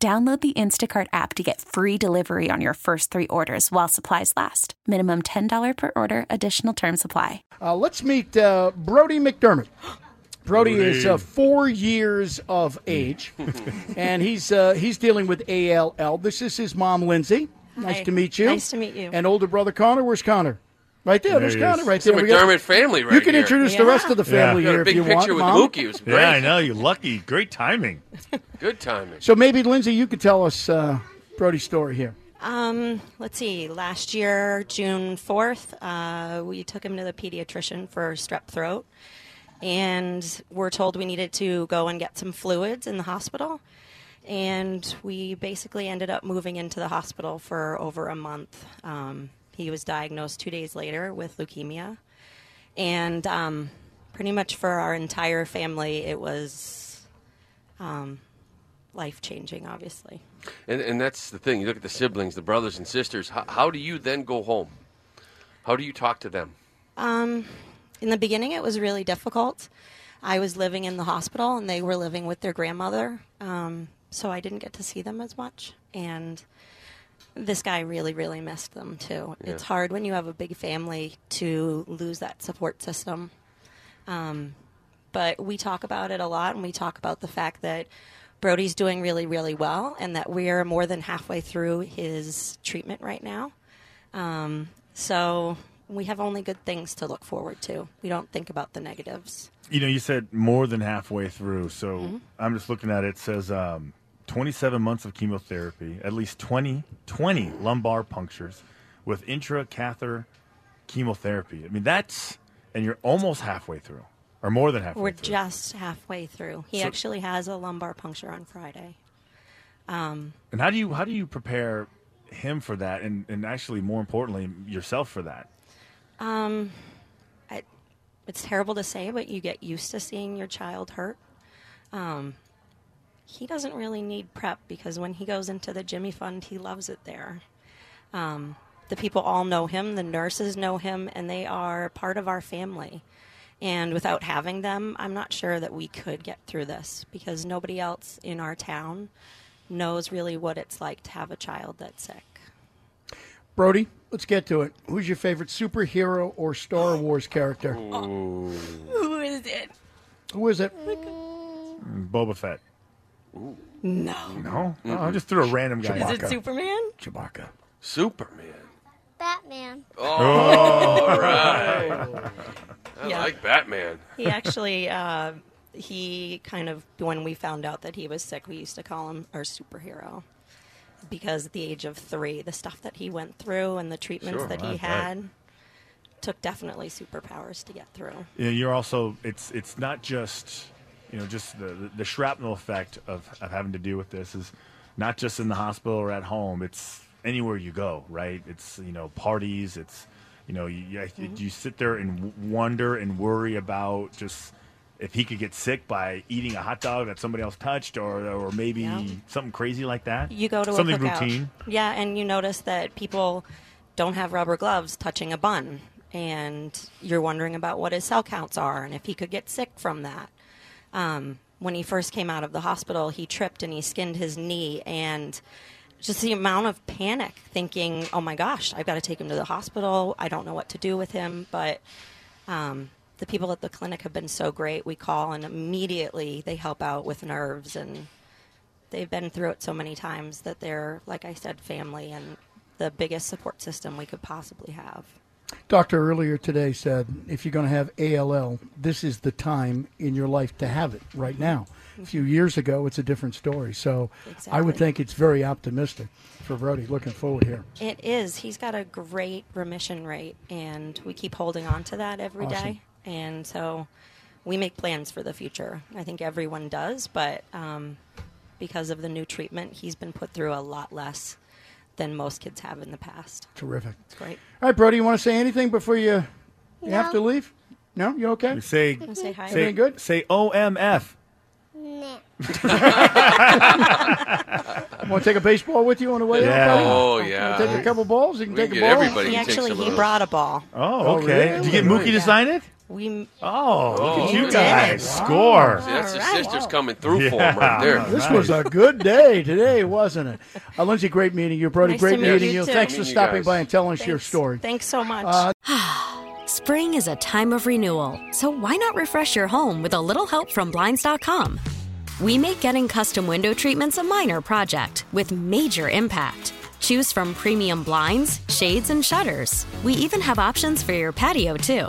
Download the Instacart app to get free delivery on your first three orders while supplies last. Minimum $10 per order, additional term supply. Uh, let's meet uh, Brody McDermott. Brody, is uh, four years of age, and he's uh, he's dealing with ALL. This is his mom, Lindsay. Nice Hi. to meet you. Nice to meet you. And older brother Connor. Where's Connor? Right there. There There's he Connor. Right there. the We got- McDermott family right You can here. introduce the rest of the family Got here a big if you picture with Mom. Mookie. It was Yeah. I know. You're lucky. Great timing. Good timing. So maybe Lindsay, you could tell us uh, Brody's story here. Um, let's see. Last year, June 4th, uh, we took him to the pediatrician for strep throat. And we're told we needed to go and get some fluids in the hospital. And we basically ended up moving into the hospital for over a month. Um, he was diagnosed two days later with leukemia. And um, pretty much for our entire family, it was um, life changing, obviously. And, and that's the thing. You look at the siblings, the brothers and sisters. How, how do you then go home? How do you talk to them? Um, in the beginning, it was really difficult. I was living in the hospital, and they were living with their grandmother, um, so I didn't get to see them as much. And this guy really, really missed them too. It's hard when you have a big family to lose that support system. Um, but we talk about it a lot, and we talk about the fact that Brody's doing really, really well, and that we're more than halfway through his treatment right now. Um, so we have only good things to look forward to. We don't think about the negatives. You know, you said more than halfway through. So Mm-hmm. I'm just looking at it. It says um, 27 months of chemotherapy, at least 20, 20 lumbar punctures with intracatheter chemotherapy. I mean, that's, and you're almost halfway through, or more than halfway through. We're through. just halfway through. He So- actually has a lumbar puncture on Friday. Um, and how do you how do you prepare him for that, and, and actually more importantly yourself for that? um, I, it's terrible to say, but you get used to seeing your child hurt. Um, he doesn't really need prep because when he goes into the Jimmy Fund, he loves it there. Um, the people all know him, the nurses know him, and they are part of our family. And without having them, I'm not sure that we could get through this because nobody else in our town knows really what it's like to have a child that's sick. Brody, let's get to it. Who's your favorite superhero or Star Wars character? Who is it? Who is it? Boba Fett. No. No, no I just threw a random guy. Is it. Superman? Chewbacca. Superman. Batman. Oh, all right. I Yeah. like Batman. He actually, uh, he kind of, when we found out that he was sick, we used to call him our superhero. Because at the age of three, the stuff that he went through and the treatments Sure, that he right, right. had took definitely superpowers to get through. Yeah, you're also it's it's not just you know just the the shrapnel effect of, of having to deal with this is not just in the hospital or at home it's anywhere you go right it's you know parties it's you know you, you, mm-hmm. you sit there and wonder and worry about just if he could get sick by eating a hot dog that somebody else touched or or maybe Yeah. something crazy like that You go to something a cookout. routine Yeah, and you notice that people don't have rubber gloves touching a bun. And you're wondering about what his cell counts are and if he could get sick from that. Um, when he first came out of the hospital, he tripped and he skinned his knee. And just the amount of panic thinking, oh my gosh, I've got to take him to the hospital. I don't know what to do with him. But um, the people at the clinic have been so great. We call and immediately they help out with nerves and they've been through it so many times that they're, like I said, family and the biggest support system we could possibly have. Doctor earlier today said if you're going to have ALL, this is the time in your life to have it right now. A few years ago, it's a different story. So I would think it's very optimistic for Brody. Looking forward here. It is. He's got a great remission rate, and we keep holding on to that every day. Awesome. And so we make plans for the future. I think everyone does, but um, because of the new treatment, he's been put through a lot less than most kids have in the past. Terrific. It's great. All right, Brody, you want to say anything before you you have to leave? No, you okay? Say, Wanna Say hi. say, good? say OMF. Nah. Want to take a baseball with you on the way Yeah. out? buddy? Oh Wanna yeah. Take a couple balls. You can We take can a ball. everybody. He take actually he brought a ball. Oh, Oh, okay. really? Did you get Mookie to Yeah. sign it? We Oh, look Oh, at you guys. Wow. Score. See, that's the All right. sisters coming through for him right there. This was a good day today, wasn't it? Uh, Lindsay, great meeting you. Brody, Nice great to meet meeting you, you. too. Thanks Meet for you stopping guys. by and telling us your story. Thanks so much. Uh, Spring is a time of renewal, so why not refresh your home with a little help from Blinds.com? We make getting custom window treatments a minor project with major impact. Choose from premium blinds, shades, and shutters. We even have options for your patio, too.